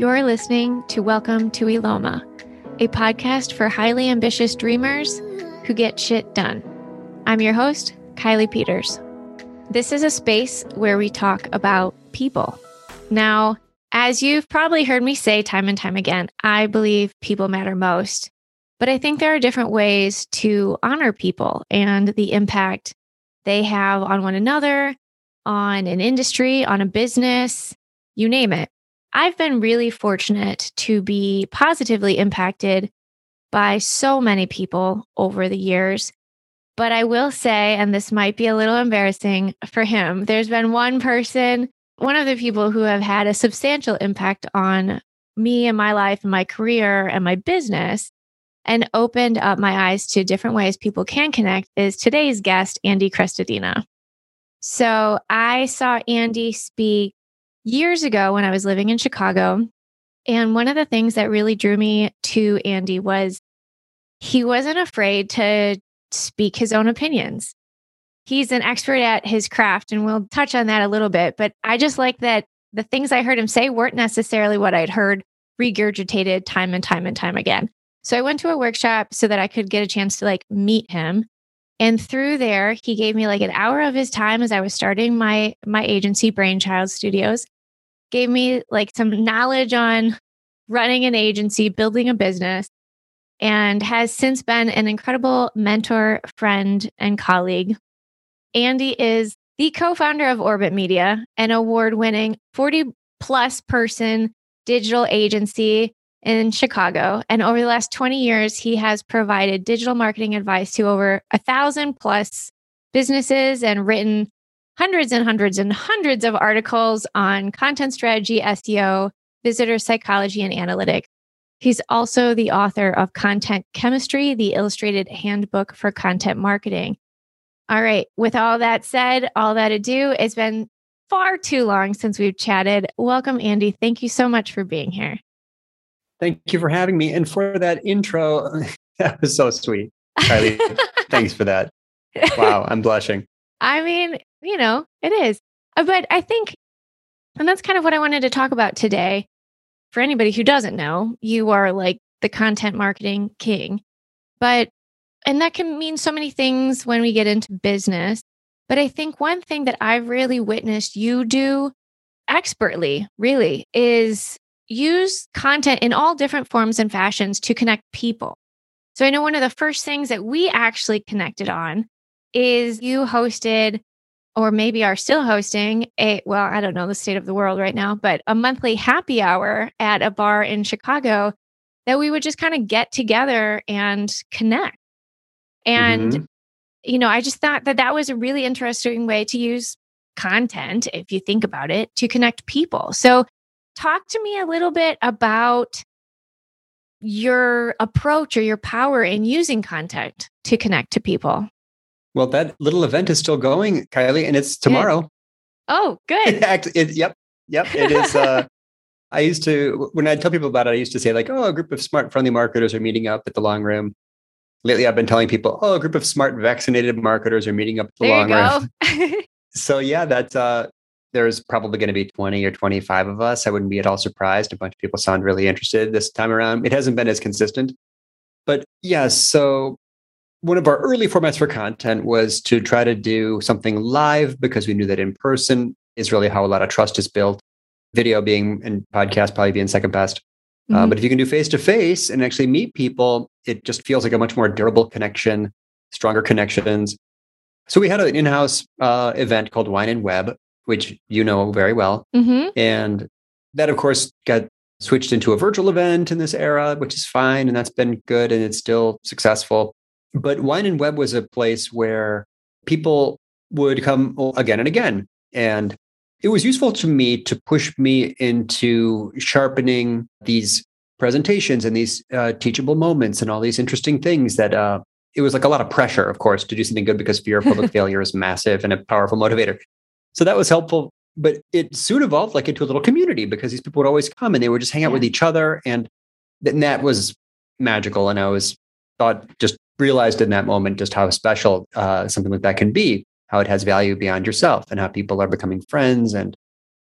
You're listening to Welcome to Eloma, a podcast for highly ambitious dreamers who get shit done. I'm your host, Kiley Peters. This is a space where we talk about people. Now, as you've probably heard me say time and time again, I believe people matter most. But I think there are different ways to honor people and the impact they have on one another, on an industry, on a business, you name it. I've been really fortunate to be positively impacted by so many people over the years. But I will say, and this might be a little embarrassing for him, there's been one person, one of the people who have had a substantial impact on me and my life and my career and my business and opened up my eyes to different ways people can connect is today's guest, Andy Crestodina. So I saw Andy speak years ago when I was living in Chicago. And one of the things that really drew me to Andy was he wasn't afraid to speak his own opinions. He's an expert at his craft, and we'll touch on that a little bit. But I just like that the things I heard him say weren't necessarily what I'd heard regurgitated time and time and time again. So I went to a workshop so that I could get a chance to like meet him. And through there, he gave me like an hour of his time as I was starting my my agency Brainchild Studios. Gave me like some knowledge on running an agency, building a business, and has since been an incredible mentor, friend, and colleague. Andy is the co-founder of Orbit Media, an award-winning 40 plus person digital agency in Chicago. And over the last 20 years, he has provided digital marketing advice to over a thousand plus businesses and written hundreds and hundreds and hundreds of articles on content strategy, SEO, visitor psychology, and analytics. He's also the author of Content Chemistry, the illustrated handbook for content marketing. All right. With all that said, all that ado, it's been far too long since we've chatted. Welcome, Andy. Thank you so much for being here. Thank you for having me. And for that intro, that was so sweet. Kiley, thanks for that. Wow, I'm blushing. I mean, you know, it is. Uh, but I think, and that's kind of what I wanted to talk about today. For anybody who doesn't know, you are like the content marketing king. But, and that can mean so many things when we get into business. But I think one thing that I've really witnessed you do expertly, really, is use content in all different forms and fashions to connect people. So I know one of the first things that we actually connected on is you hosted or maybe are still hosting a well, I don't know the state of the world right now, but a monthly happy hour at a bar in Chicago that we would just kind of get together and connect. And mm-hmm. you know, I just thought that that was a really interesting way to use content if you think about it to connect people. So talk to me a little bit about your approach or your power in using content to connect to people. Well, that little event is still going, Kiley, and it's tomorrow. Good. Oh, good. it, yep. Yep. It is. Uh, I used to, when I tell people about it, I used to say, like, oh, a group of smart, friendly marketers are meeting up at the long room. Lately, I've been telling people, oh, a group of smart, vaccinated marketers are meeting up at the there long room. so, yeah, that's uh, there's probably going to be 20 or 25 of us. I wouldn't be at all surprised. A bunch of people sound really interested this time around. It hasn't been as consistent. But yes, yeah, so one of our early formats for content was to try to do something live because we knew that in person is really how a lot of trust is built. Video being and podcast probably being second best. Uh, mm-hmm. Uh, but if you can do face to face and actually meet people, it just feels like a much more durable connection, stronger connections. So we had an in-house uh, event called Wine and Web, which you know very well. Mm-hmm. And that, of course, got switched into a virtual event in this era, which is fine. And that's been good and it's still successful. But Wine and Web was a place where people would come again and again. And it was useful to me to push me into sharpening these presentations and these uh, teachable moments and all these interesting things that uh, it was like a lot of pressure, of course, to do something good because fear of public failure is massive and a powerful motivator. So that was helpful. But it soon evolved like into a little community because these people would always come and they would just hang out yeah. with each other. And, and that was magical. And I was thought, just realized in that moment just how special uh, something like that can be, how it has value beyond yourself and how people are becoming friends and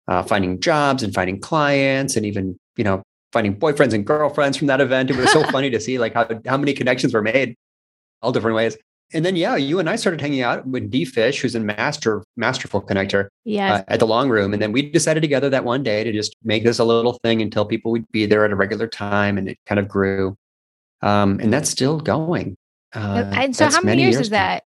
uh, finding jobs and finding clients and even you know, finding boyfriends and girlfriends from that event. It was so funny to see like how, how many connections were made all different ways. And then, yeah, you and I started hanging out with D Fish, who's a master, masterful connector Yes. uh, at the long room. And then we decided together that one day to just make this a little thing until people would be there at a regular time. And it kind of grew. Um, and that's still going. Uh, and so how many years, is now. that?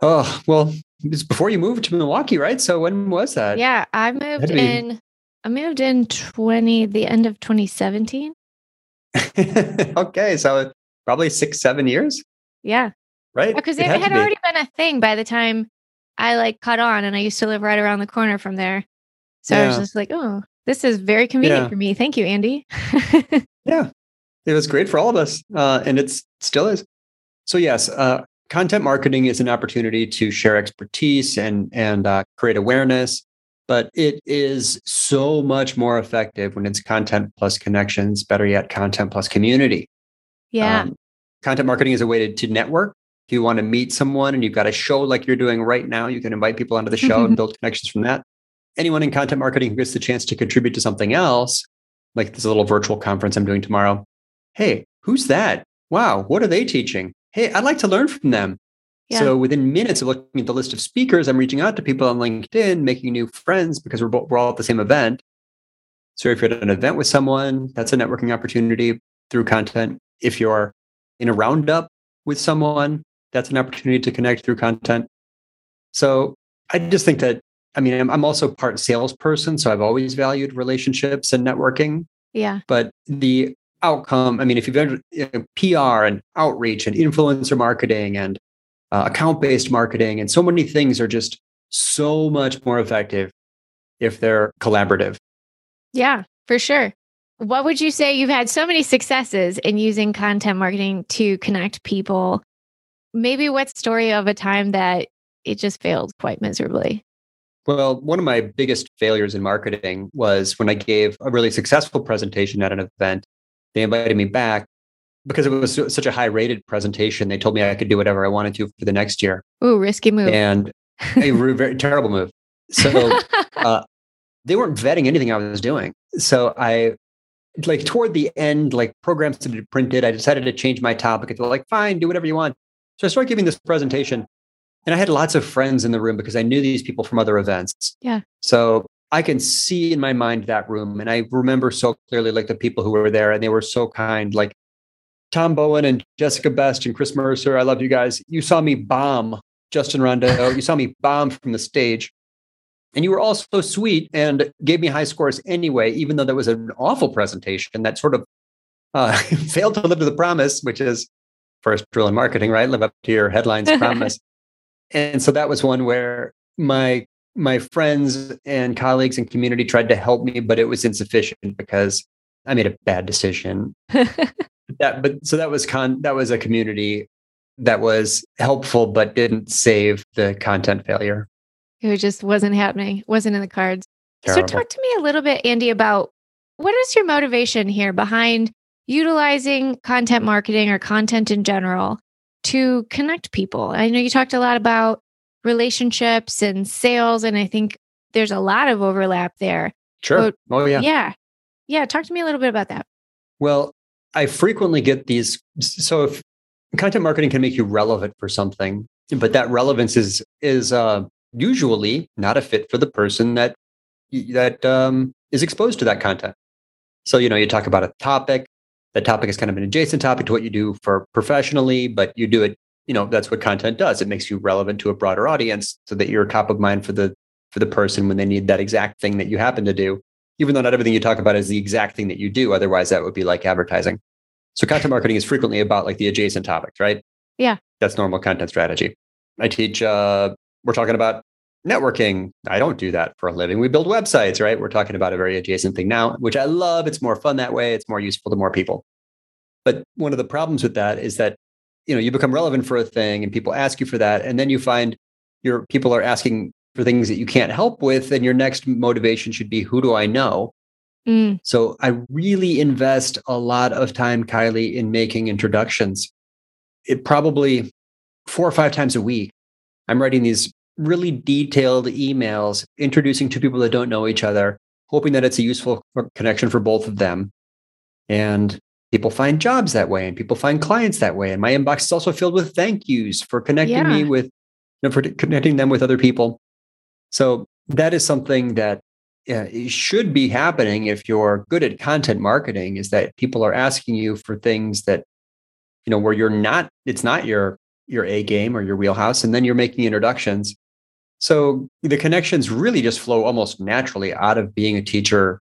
Oh, well, it's before you moved to Milwaukee, right? So when was that? Yeah, I moved be- in I moved in 20 the end of 2017. okay. So probably six, seven years, Yeah. Right? Because It it had had be. already been a thing by the time I like caught on and I used to live right around the corner from there. So I was just like, oh, this is very convenient Yeah. for me. Thank you, Andy. Yeah, it was great for all of us, uh, and it still is. So yes, uh, content marketing is an opportunity to share expertise and and uh, create awareness, but it is so much more effective when it's content plus connections. Better yet, content plus community. yeah. Um, content marketing is a way to, to network. If you want to meet someone and you've got a show like you're doing right now, you can invite people onto the show and mm-hmm. build connections from that. Anyone in content marketing who gets the chance to contribute to something else, like this little virtual conference I'm doing tomorrow. Hey, who's that? Wow, what are they teaching? Hey, I'd like to learn from them. Yeah. So within minutes of looking at the list of speakers, I'm reaching out to people on LinkedIn, making new friends because we're, we're all at the same event. So if you're at an event with someone, that's a networking opportunity through content. If you're in a roundup with someone, that's an opportunity to connect through content. So I just think that, I mean, I'm, I'm also part salesperson. So I've always valued relationships and networking, yeah. but the outcome, I mean, if you've ever you know, PR and outreach and influencer marketing and uh, account based marketing and so many things are just so much more effective if they're collaborative. Yeah, for sure. What would you say you've had so many successes in using content marketing to connect people? Maybe what story of a time that it just failed quite miserably? Well, one of my biggest failures in marketing was when I gave a really successful presentation at an event. They invited me back because it was such a high rated presentation. They told me I could do whatever I wanted to for the next year. Ooh, risky move. And a very terrible move. So uh, they weren't vetting anything I was doing. So I, like toward the end, like programs to be printed, I decided to change my topic. They're like, fine, do whatever you want. So I started giving this presentation and I had lots of friends in the room because I knew these people from other events. Yeah. So I can see in my mind that room. And I remember so clearly like the people who were there and they were so kind, like Tom Bowen and Jessica Best and Chris Mercer. I love you guys. You saw me bomb Justin Rondeau. you saw me bomb from the stage. And you were all so sweet and gave me high scores anyway, even though that was an awful presentation that sort of uh, failed to live to the promise, which is first rule in marketing, right? Live up to your headlines promise. and so that was one where my my friends and colleagues and community tried to help me, but it was insufficient because I made a bad decision. that but so that was con that was a community that was helpful but didn't save the content failure. it just wasn't happening, wasn't in the cards. Terrible. So, talk to me a little bit, Andy, about what is your motivation here behind utilizing content marketing or content in general to connect people? I know you talked a lot about relationships and sales, and I think there's a lot of overlap there. Sure. Well, oh yeah. Yeah. Yeah. Talk to me a little bit about that. Well, I frequently get these. So if content marketing can make you relevant for something, but that relevance is is uh, usually not a fit for the person that that um, is exposed to that content. So you know, you talk about a topic. That topic is kind of an adjacent topic to what you do for professionally, but you do it. You know, that's what content does. It makes you relevant to a broader audience, so that you're top of mind for the for the person when they need that exact thing that you happen to do even though not everything you talk about is the exact thing that you do. Otherwise, that would be like advertising. So content marketing is frequently about like the adjacent topics, right? Yeah. That's normal content strategy. I teach, uh, we're talking about networking. I don't do that for a living. We build websites, right? We're talking about a very adjacent thing now, which I love. It's more fun that way. It's more useful to more people. But one of the problems with that is that, you know, you become relevant for a thing and people ask you for that. And then you find your people are asking for things that you can't help with. And your next motivation should be, who do I know? Mm, So I really invest a lot of time, Kiley, in making introductions. It probably four or five times a week. I'm writing these really detailed emails introducing two people that don't know each other, hoping that it's a useful connection for both of them. And people find jobs that way and people find clients that way. And my inbox is also filled with thank yous for connecting yeah. me with, you know, for connecting them with other people. So that is something that uh, should be happening if you're good at content marketing is that people are asking you for things that you know where you're not it's not your your a game or your wheelhouse and then you're making introductions so the connections really just flow almost naturally out of being a teacher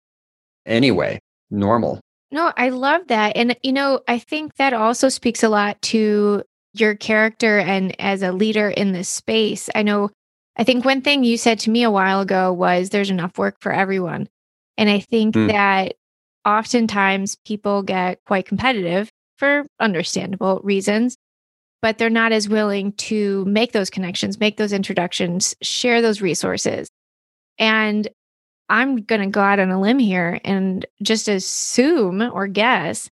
anyway normal no i love that and you know i think that also speaks a lot to your character and as a leader in this space i know I think one thing you said to me a while ago was there's enough work for everyone. And I think mm. that oftentimes people get quite competitive for understandable reasons, but they're not as willing to make those connections, make those introductions, share those resources. And I'm going to go out on a limb here and just assume or guess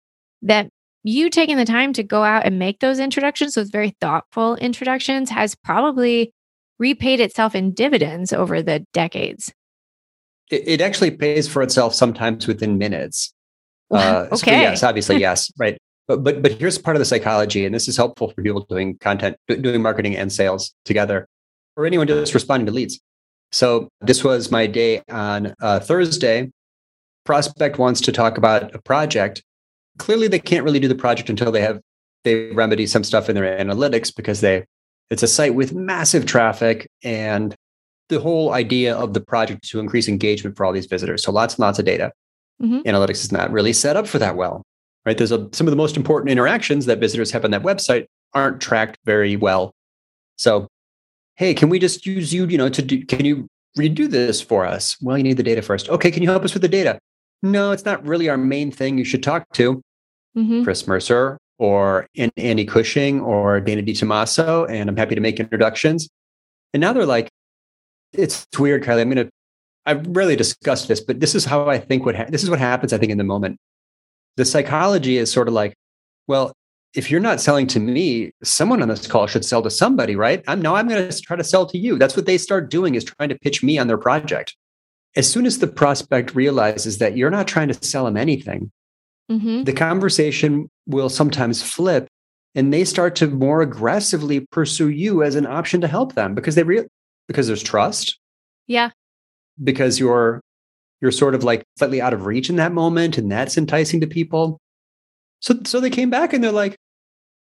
that you taking the time to go out and make those introductions, those very thoughtful introductions, has probably repaid itself in dividends over the decades. It, it actually pays for itself sometimes within minutes. Uh, okay. So yes, obviously, yes, right. But but but here's part of the psychology, and this is helpful for people doing content, doing marketing and sales together, or anyone just responding to leads. So this was my day on uh, Thursday. Prospect wants to talk about a project. Clearly, they can't really do the project until they have they remedy some stuff in their analytics because they it's a site with massive traffic and the whole idea of the project is to increase engagement for all these visitors. So lots and lots of data. Mm-hmm. Analytics is not really set up for that well, right? There's a, some of the most important interactions that visitors have on that website aren't tracked very well. So, hey, can we just use you, you know, to do, can you redo this for us? Well, you need the data first. Okay, can you help us with the data? No, it's not really our main thing you should talk to. Mm-hmm. Chris Mercer or Andy Cushing or Dana DiTomaso, and I'm happy to make introductions. And now they're like, it's, weird, Kiley. I'm gonna. I've rarely discussed this, but this is how I think what ha- this is what happens. I think in the moment, the psychology is sort of like, well, if you're not selling to me, someone on this call should sell to somebody, right? I'm now I'm going to try to sell to you. That's what they start doing is trying to pitch me on their project. As soon as the prospect realizes that you're not trying to sell them anything, mm-hmm. the conversation will sometimes flip and they start to more aggressively pursue you as an option to help them because they real because there's trust. Yeah. Because you're you're sort of like slightly out of reach in that moment and that's enticing to people. So so they came back and they're like,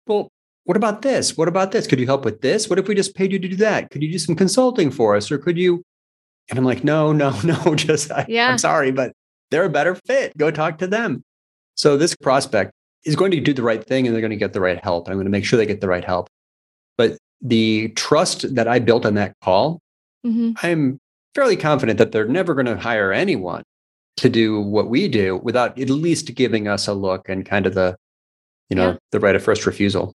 "Well, what about this? What about this? Could you help with this? What if we just paid you to do that? Could you do some consulting for us or could you?" And I'm like, "No, no, no, just I, yeah. I'm sorry, but they're a better fit. Go talk to them." So this prospect is going to do the right thing and they're going to get the right help. I'm going to make sure they get the right help. But the trust that I built on that call, mm-hmm. I'm fairly confident that they're never going to hire anyone to do what we do without at least giving us a look and kind of the, you know, yeah. the right of first refusal.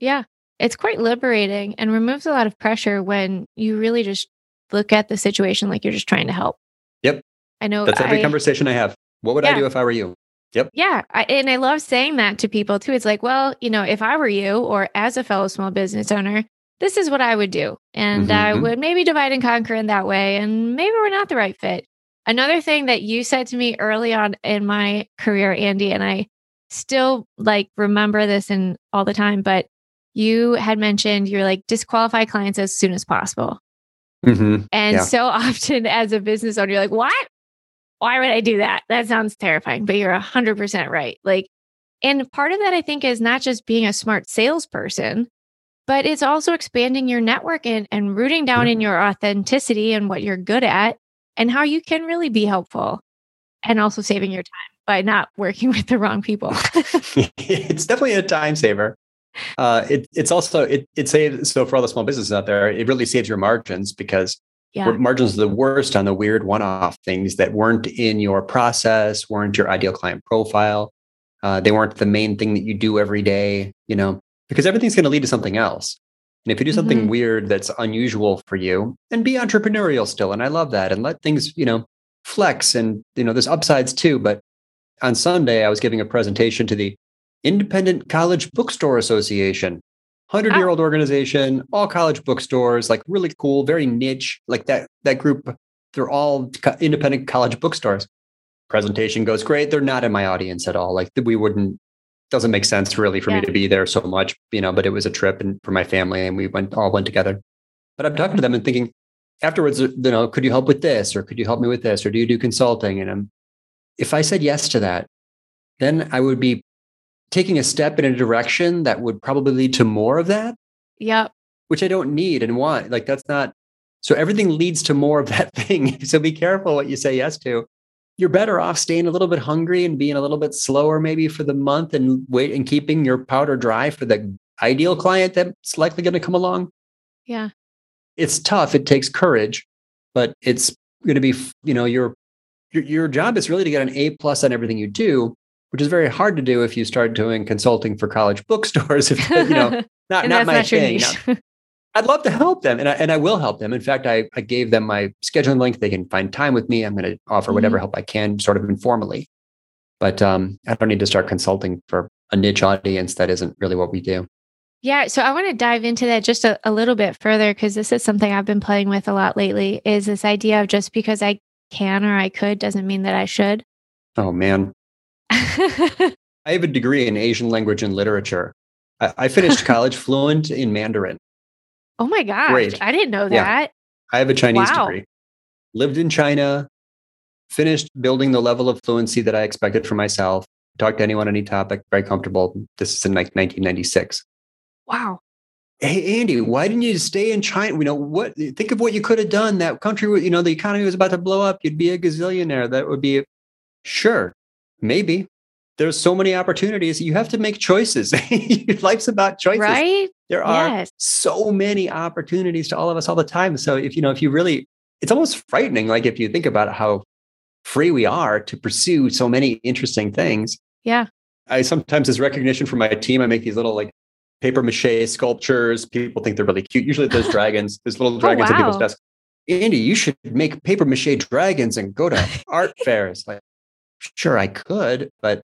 Yeah. It's quite liberating and removes a lot of pressure when you really just look at the situation like you're just trying to help. Yep. I know that's every I, conversation I have. What would yeah. I do if I were you? Yep. Yeah. I, and I love saying that to people too. It's like, well, you know, if I were you or as a fellow small business owner, this is what I would do. And mm-hmm. I mm-hmm. would maybe divide and conquer in that way. And maybe we're not the right fit. Another thing that you said to me early on in my career, Andy, and I still like remember this and all the time, but you had mentioned you're like disqualify clients as soon as possible. Mm-hmm. And yeah. so often as a business owner, you're like, what? why would I do that? That sounds terrifying, but you're 100% right. Like, and part of that, I think, is not just being a smart salesperson, but it's also expanding your network and, and rooting down in your authenticity and what you're good at and how you can really be helpful and also saving your time by not working with the wrong people. it's definitely a time saver. Uh, it, it's also it it saves so for all the small businesses out there, it really saves your margins because yeah. margins are the worst on the weird one-off things that weren't in your process weren't your ideal client profile uh, they weren't the main thing that you do every day you know because everything's going to lead to something else and if you do something mm-hmm. weird that's unusual for you and be entrepreneurial still and i love that and let things you know flex and you know there's upsides too but on sunday i was giving a presentation to the independent college bookstore association hundred year old organization, all college bookstores, like really cool, very niche, like that that group. They're all independent college bookstores. presentation goes great. They're not in my audience at all. Like we wouldn't doesn't make sense really for yeah. me to be there so much, you know, but it was a trip and for my family and we went all went together. But I'm talking to them and thinking afterwards, uh, you know, could you help with this or could you help me with this or do you do consulting? And I'm if I said yes to that, then I would be taking a step in a direction that would probably lead to more of that. Yeah. Which I don't need and want. Like that's not so everything leads to more of that thing. So be careful what you say yes to you're better off staying a little bit hungry and being a little bit slower maybe for the month and wait and keeping your powder dry for the ideal client that's likely going to come along. Yeah. It's tough. It takes courage, but it's going to be, you know, your, your, your job is really to get an A plus on everything you do, which is very hard to do if you start doing consulting for college bookstores. If you know, not not my not thing. I'd love to help them, and I, and I will help them. In fact, I, I gave them my scheduling link. They can find time with me. I'm going to offer whatever mm-hmm. help I can, sort of informally. But um, I don't need to start consulting for a niche audience that isn't really what we do. Yeah, so I want to dive into that just a, a little bit further because this is something I've been playing with a lot lately. Is this idea of just because I can or I could doesn't mean that I should. Oh man, I have a degree in Asian language and literature. I, I finished college fluent in Mandarin. Oh my gosh. Great. I didn't know that. Yeah. I have a Chinese wow. degree. Lived in China, finished building the level of fluency that I expected for myself. Talk to anyone, on any topic, very comfortable. This is in like 1996. Wow. Hey Andy, why didn't you stay in China? You know what? Think of what you could have done. That country, you know, the economy was about to blow up. You'd be a gazillionaire. That would be, sure, maybe there's so many opportunities. You have to make choices. Life's about choices. Right. There are yes. so many opportunities to all of us all the time. So if you know, if you really, it's almost frightening. Like if you think about how free we are to pursue so many interesting things. Yeah. I sometimes, as recognition for my team, I make these little like paper mache sculptures. People think they're really cute. Usually there's dragons, there's little oh, dragons oh, wow. at people's desks. Andy, you should make paper mache dragons and go to art fairs. Like, sure, I could, but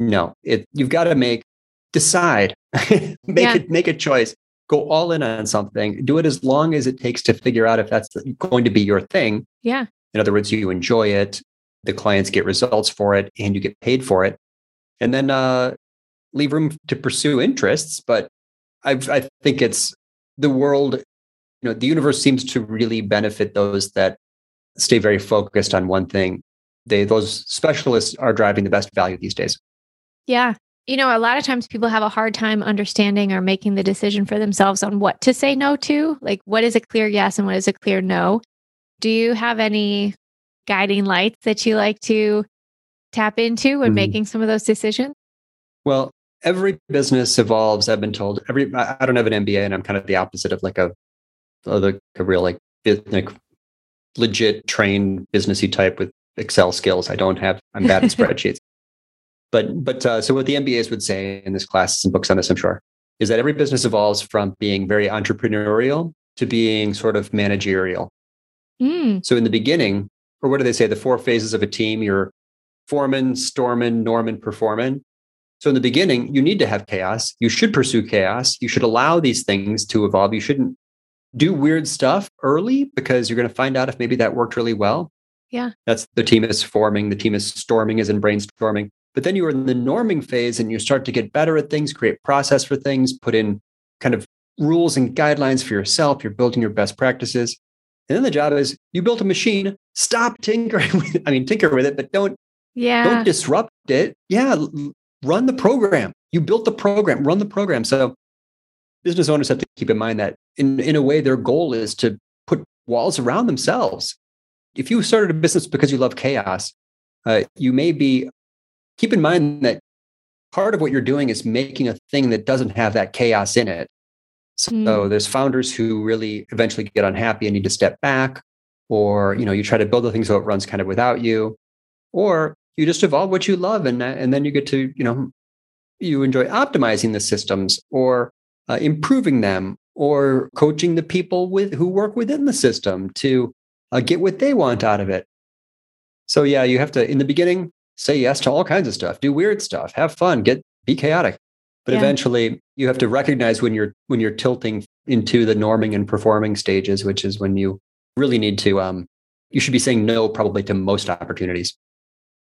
no, it you've got to make decide, make yeah. it make a choice, go all in on something, do it as long as it takes to figure out if that's going to be your thing. Yeah. In other words, you enjoy it, the clients get results for it, and you get paid for it, and then uh, leave room to pursue interests. But I, I think it's the world. You know, the universe seems to really benefit those that stay very focused on one thing. They those specialists are driving the best value these days. Yeah. You know, a lot of times people have a hard time understanding or making the decision for themselves on what to say no to. Like, what is a clear yes and what is a clear no? Do you have any guiding lights that you like to tap into when mm making some of those decisions? Well, every business evolves. I've been told every, I don't have an MBA and I'm kind of the opposite of like a, a, a real like, like legit trained businessy type with Excel skills. I don't have, I'm bad at spreadsheets. But but uh, so what the MBAs would say in this class, and books on this, I'm sure, is that every business evolves from being very entrepreneurial to being sort of managerial. Mm. So in the beginning, or what do they say? The four phases of a team: you're forming, storming, norming, performing. So in the beginning, you need to have chaos. You should pursue chaos. You should allow these things to evolve. You shouldn't do weird stuff early because you're going to find out if maybe that worked really well. Yeah. That's the team is forming, the team is storming, is in brainstorming. But then you are in the norming phase and you start to get better at things, create process for things, put in kind of rules and guidelines for yourself. You're building your best practices. And then the job is you built a machine, stop tinkering with it. I mean, tinker with it, but don't, yeah. don't disrupt it. Yeah. Run the program. You built the program, run the program. So business owners have to keep in mind that in, in a way, their goal is to put walls around themselves. If you started a business because you love chaos, uh, you may be keep in mind that part of what you're doing is making a thing that doesn't have that chaos in it. So mm. there's founders who really eventually get unhappy and need to step back, or you know, you try to build the thing so it runs kind of without you, or you just evolve what you love, and and then you get to you know, you enjoy optimizing the systems or uh, improving them or coaching the people with who work within the system to uh, get what they want out of it. So yeah, you have to in the beginning say yes to all kinds of stuff, do weird stuff, have fun, get be chaotic. But yeah. eventually you have to recognize when you're when you're tilting into the norming and performing stages, which is when you really need to um you should be saying no probably to most opportunities.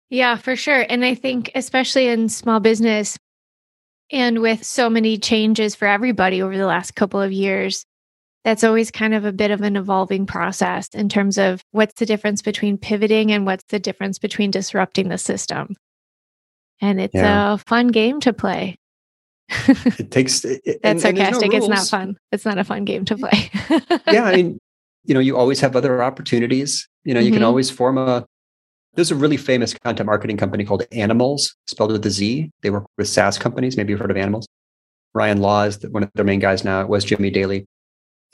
Yeah, for sure. And I think, especially in small business and with so many changes for everybody over the last couple of years, that's always kind of a bit of an evolving process in terms of what's the difference between pivoting and what's the difference between disrupting the system. And it's yeah. a fun game to play. it takes it, that's and, sarcastic. And no it's not fun. It's not a fun game to play. yeah, I mean, you know, you always have other opportunities. You know, you mm-hmm. can always form a there's a really famous content marketing company called Animalz, spelled with a Z. They work with SaaS companies. Maybe you've heard of Animalz. Ryan Law is one of their main guys now. It was Jimmy Daly.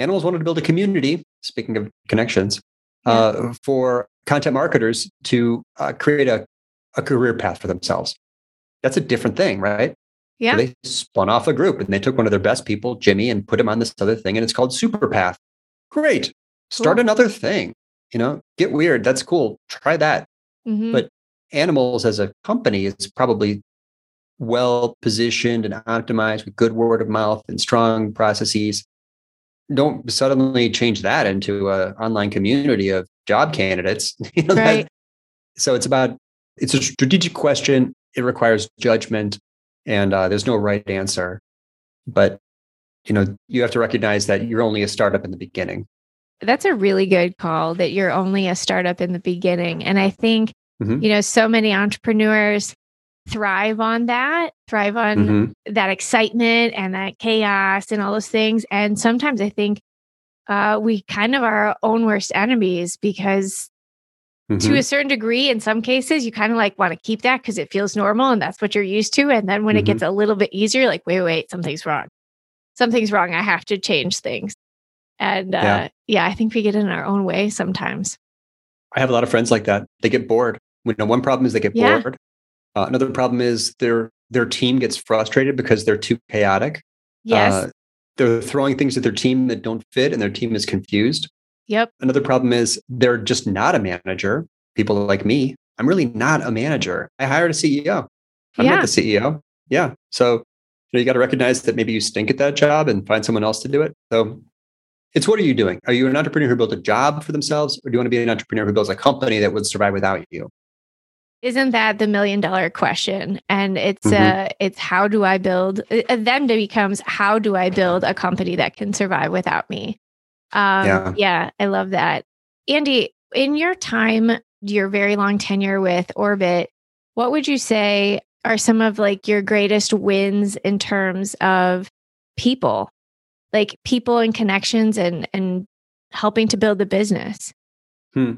Animalz wanted to build a community, speaking of connections, yeah. uh, for content marketers to uh, create a, a career path for themselves. That's a different thing, right? Yeah. So they spun off a group and they took one of their best people, Jimmy, and put him on this other thing, and it's called Superpath. Great. Start cool. another thing. You know, get weird. That's cool. Try that. Mm-hmm. But Animalz as a company is probably well positioned and optimized with good word of mouth and strong processes. Don't suddenly change that into an online community of job candidates. You know, right. That, so it's about it's a strategic question. It requires judgment, and uh, there's no right answer. But you know, you have to recognize that you're only a startup in the beginning. That's a really good call that you're only a startup in the beginning. And I think, mm-hmm. you know, so many entrepreneurs thrive on that, thrive on mm-hmm. that excitement and that chaos and all those things. And sometimes I think uh, we kind of are our own worst enemies because mm-hmm. to a certain degree, in some cases, you kind of like want to keep that because it feels normal and that's what you're used to. And then when it gets mm-hmm. a little bit easier, like, wait, wait, something's wrong. Something's wrong. I have to change things. And uh, yeah. yeah, I think we get in our own way sometimes. I have a lot of friends like that. They get bored. You know, one problem is they get yeah. bored. Uh, another problem is their their team gets frustrated because they're too chaotic. Yes. Uh, they're throwing things at their team that don't fit and their team is confused. Yep. Another problem is they're just not a manager. People like me, I'm really not a manager. I hired a CEO. I'm yeah. not the CEO. Yeah. So you, know, you got to recognize that maybe you stink at that job and find someone else to do it. So it's what are you doing? Are you an entrepreneur who built a job for themselves, or do you want to be an entrepreneur who builds a company that would survive without you? Isn't that the million dollar question? And it's mm-hmm. uh it's how do I build uh, then it becomes how do I build a company that can survive without me? Um yeah, yeah I love that. Andy, in your time, your very long tenure with Orbit, what would you say are some of like your greatest wins in terms of people like people and connections and and helping to build the business. Hmm.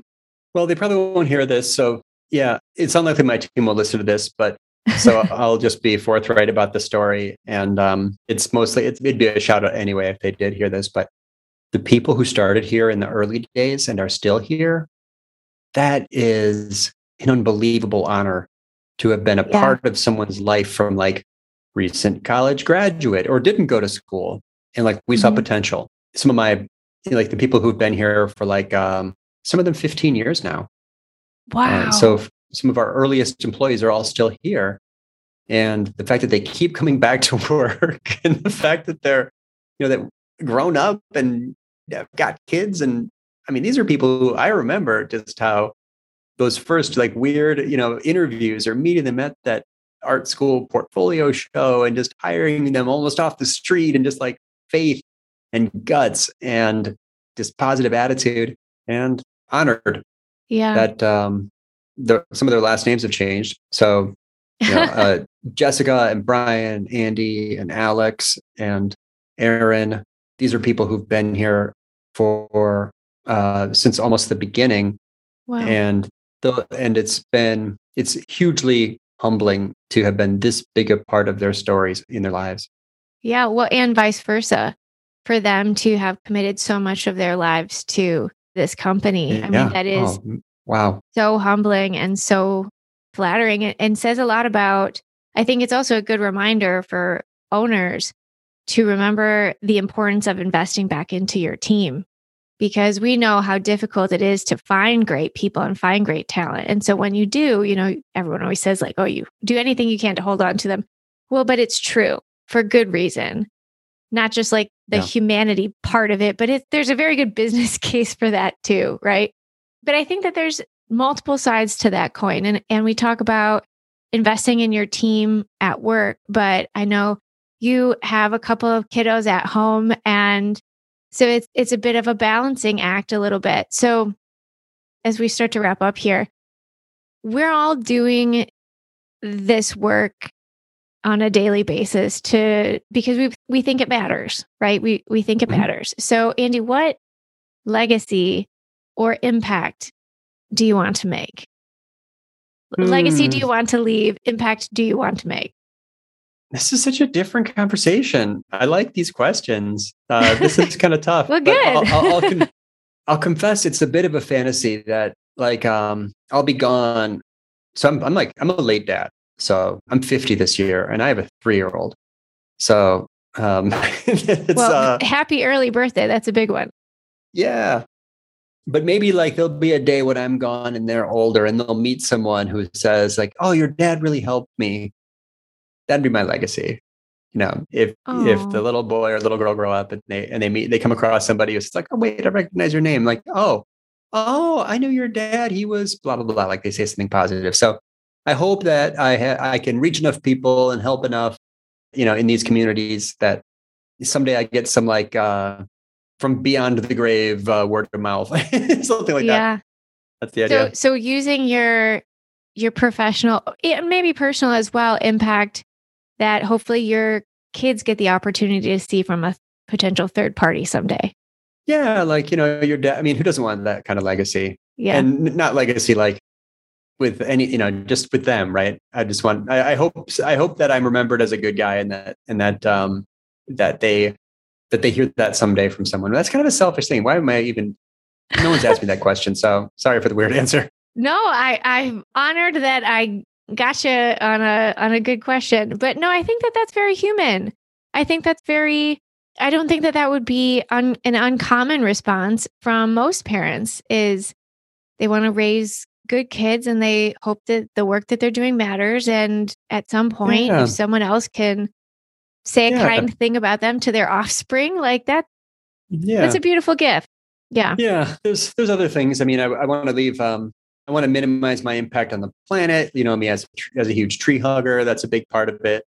Well, they probably won't hear this, so yeah, it's unlikely my team will listen to this, but so I'll just be forthright about the story. And um, it's mostly it's, it'd be a shout out anyway if they did hear this. But the people who started here in the early days and are still here, that is an unbelievable honor to have been a yeah. part of someone's life from like recent college graduate or didn't go to school and like we mm-hmm. saw potential. Some of my like the people who've been here for like um, some of them 15 years now. Wow. Uh, so some of our earliest employees are all still here. And the fact that they keep coming back to work and the fact that they're, you know, that grown up and got kids. And I mean, these are people who I remember just how those first like weird, you know, interviews or meeting them at that art school portfolio show and just hiring them almost off the street and just like faith and guts and just positive attitude and honored yeah. that um the, some of their last names have changed. So you know, uh, jessica and brian andy and alex and aaron these are people who've been here for uh since almost the beginning. Wow. and the and it's been it's hugely humbling to have been this big a part of their stories in their lives. Yeah, well, and vice versa. For them to have committed so much of their lives to this company. Eh, I mean, that is oh, wow. So humbling and so flattering and says a lot about I think it's also a good reminder for owners to remember the importance of investing back into your team because we know how difficult it is to find great people and find great talent. And so when you do, you know, everyone always says like, "Oh, you do anything you can to hold on to them." Well, but it's true for good reason, not just like the yeah. humanity part of it, but it, there's a very good business case for that too, right? But I think that there's multiple sides to that coin. And, and we talk about investing in your team at work, but I know you have a couple of kiddos at home and so it's it's a bit of a balancing act a little bit. So as we start to wrap up here, we're all doing this work on a daily basis to because we we think it matters, right? We we think it mm-hmm. matters. So Andy, what legacy or impact do you want to make? Legacy do hmm. you want to leave? Impact do you want to make? This is such a different conversation. I like these questions. Uh, this is kind of tough. well, good. I'll, I'll, I'll, con- I'll, confess it's a bit of a fantasy that like um, I'll be gone. So I'm, I'm like I'm a late dad. So I'm 50 this year, and I have a three year old. So um, well, uh, happy early birthday. That's a big one. Yeah, but maybe like there'll be a day when I'm gone and they're older, and they'll meet someone who says like, "Oh, your dad really helped me." that'd be my legacy you know if Aww. if the little boy or little girl grow up and they and they meet they come across somebody who's like oh wait i recognize your name like oh oh i knew your dad he was blah blah blah like they say something positive so i hope that i ha- i can reach enough people and help enough you know in these communities that someday i get some like uh from beyond the grave uh, word of mouth something like that. yeah. that that's the idea so so using your your professional and maybe personal as well impact that hopefully your kids get the opportunity to see from a potential third party someday. Yeah, like you know, your dad. I mean, who doesn't want that kind of legacy? Yeah, and not legacy like with any, you know, just with them, right? I just want. I, I hope. I hope that I'm remembered as a good guy, and that and that um that they that they hear that someday from someone. That's kind of a selfish thing. Why am I even? No one's asked me that question, so sorry for the weird answer. No, I I'm honored that I Gotcha on a on a good question. But no, I think that that's very human. I think that's very I don't think that that would be un, an uncommon response from most parents is they want to raise good kids and they hope that the work that they're doing matters and at some point yeah. if someone else can say a yeah. kind thing about them to their offspring like that yeah that's a beautiful gift yeah yeah there's there's other things i mean i, I want to leave um I want to minimize my impact on the planet. You know, me as as a huge tree hugger, that's a big part of it.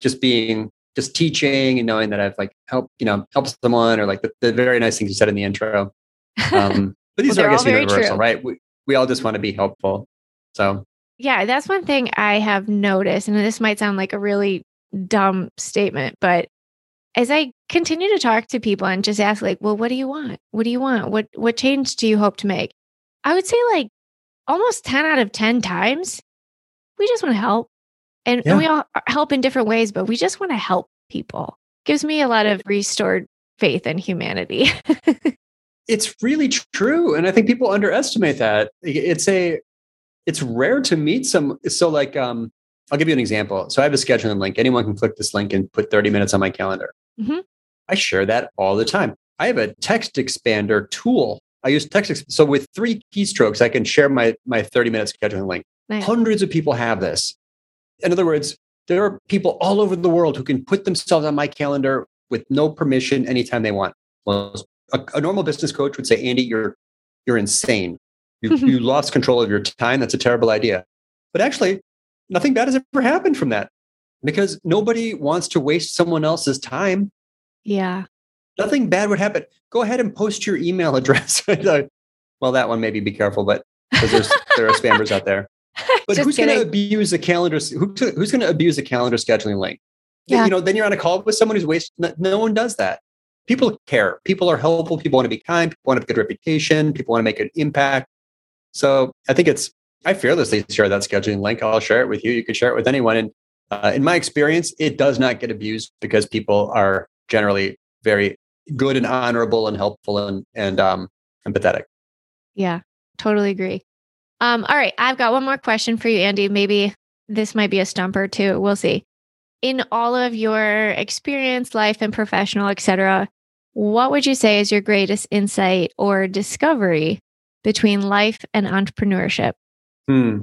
Just being, just teaching and knowing that I've like helped, you know, helped someone or like the, the very nice things you said in the intro. Um, but these well, are, I guess, universal, true. right? We, we all just want to be helpful. So, yeah, that's one thing I have noticed. And this might sound like a really dumb statement, but as I continue to talk to people and just ask, like, well, what do you want? What do you want? What what change do you hope to make? I would say like almost 10 out of 10 times, we just want to help. And, yeah. and we all help in different ways, but we just want to help people. Gives me a lot of restored faith in humanity. it's really true. And I think people underestimate that. It's a, it's rare to meet some. So, like, um, I'll give you an example. So, I have a scheduling link. Anyone can click this link and put 30 minutes on my calendar. Mm-hmm. I share that all the time. I have a text expander tool I use text. So with three keystrokes, I can share my my 30 minute scheduling link. Nice. Hundreds of people have this. In other words, there are people all over the world who can put themselves on my calendar with no permission anytime they want. Well, a, a normal business coach would say, Andy, you're you're insane. You, you lost control of your time. That's a terrible idea. But actually, nothing bad has ever happened from that because nobody wants to waste someone else's time. Yeah nothing bad would happen. Go ahead and post your email address. well, that one maybe be careful, but because there are spammers out there. But who's going to abuse a calendar? Who, who's going to abuse a calendar scheduling link? Yeah. You know, then you're on a call with someone who's wasting. No one does that. People care. People are helpful. People want to be kind. People want to have a good reputation. People want to make an impact. So I think it's. I fearlessly share that scheduling link. I'll share it with you. You can share it with anyone. And uh, in my experience, it does not get abused because people are generally very good and honorable and helpful and and um empathetic. Yeah, totally agree. Um, all right, I've got one more question for you, Andy. Maybe this might be a stumper too. We'll see. In all of your experience, life and professional, etc., what would you say is your greatest insight or discovery between life and entrepreneurship? Hmm.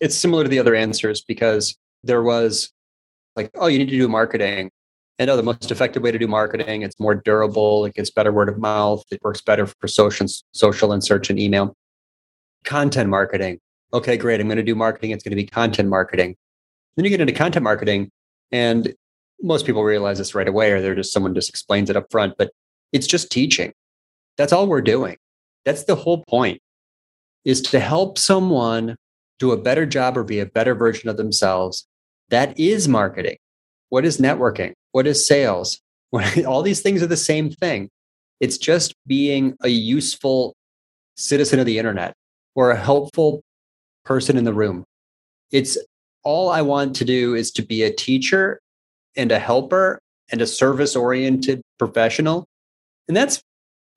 It's similar to the other answers because there was like, oh, you need to do marketing. I know the most effective way to do marketing. It's more durable. It gets better word of mouth. It works better for social, social and search and email. content marketing. Okay, great. I'm going to do marketing. It's going to be content marketing. Then you get into content marketing, and most people realize this right away, or they're just someone just explains it up front, but it's just teaching. That's all we're doing. That's the whole point is to help someone do a better job or be a better version of themselves. That is marketing. What is networking? What is sales? all these things are the same thing. It's just being a useful citizen of the internet or a helpful person in the room. It's all I want to do is to be a teacher and a helper and a service oriented professional. And that's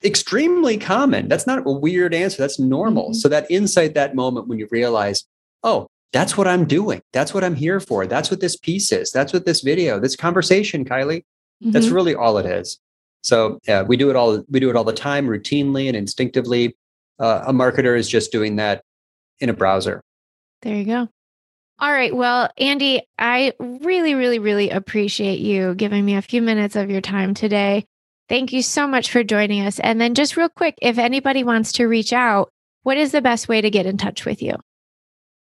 extremely common. That's not a weird answer. That's normal. Mm-hmm. So that insight, that moment when you realize, oh, that's what I'm doing. That's what I'm here for. That's what this piece is. That's what this video, this conversation, Kiley. Mm-hmm. That's really all it is. So yeah, we do it all. We do it all the time, routinely and instinctively. Uh, a marketer is just doing that in a browser. There you go. All right. Well, Andy, I really, really, really appreciate you giving me a few minutes of your time today. Thank you so much for joining us. And then, just real quick, if anybody wants to reach out, what is the best way to get in touch with you?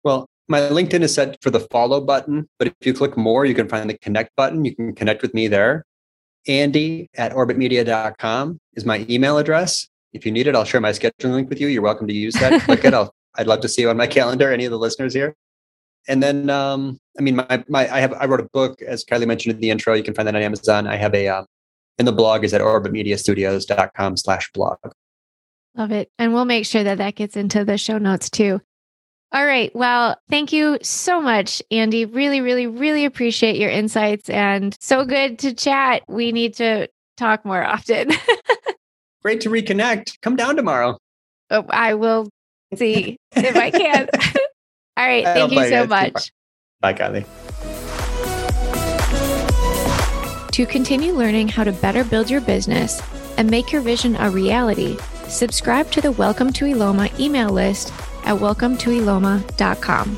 Well, my LinkedIn is set for the follow button, but if you click more, you can find the connect button. You can connect with me there. Andy at orbitmedia.com is my email address. If you need it, I'll share my scheduling link with you. You're welcome to use that. Click it. I'll, I'd love to see you on my calendar, any of the listeners here. And then, um, I mean, my, my, I have, I wrote a book, as Kiley mentioned in the intro. You can find that on Amazon. I have a, um, and the blog is at orbitmediastudios.com slash blog. Love it. And we'll make sure that that gets into the show notes too. All right. Well, thank you so much, Andy. Really, really, really appreciate your insights and so good to chat. We need to talk more often. Great to reconnect. Come down tomorrow. Oh, I will see if I can. All right. Thank you so much. Bye, Kiley. To continue learning how to better build your business and make your vision a reality, subscribe to the Welcome to Eloma email list at welcometoeloma.com.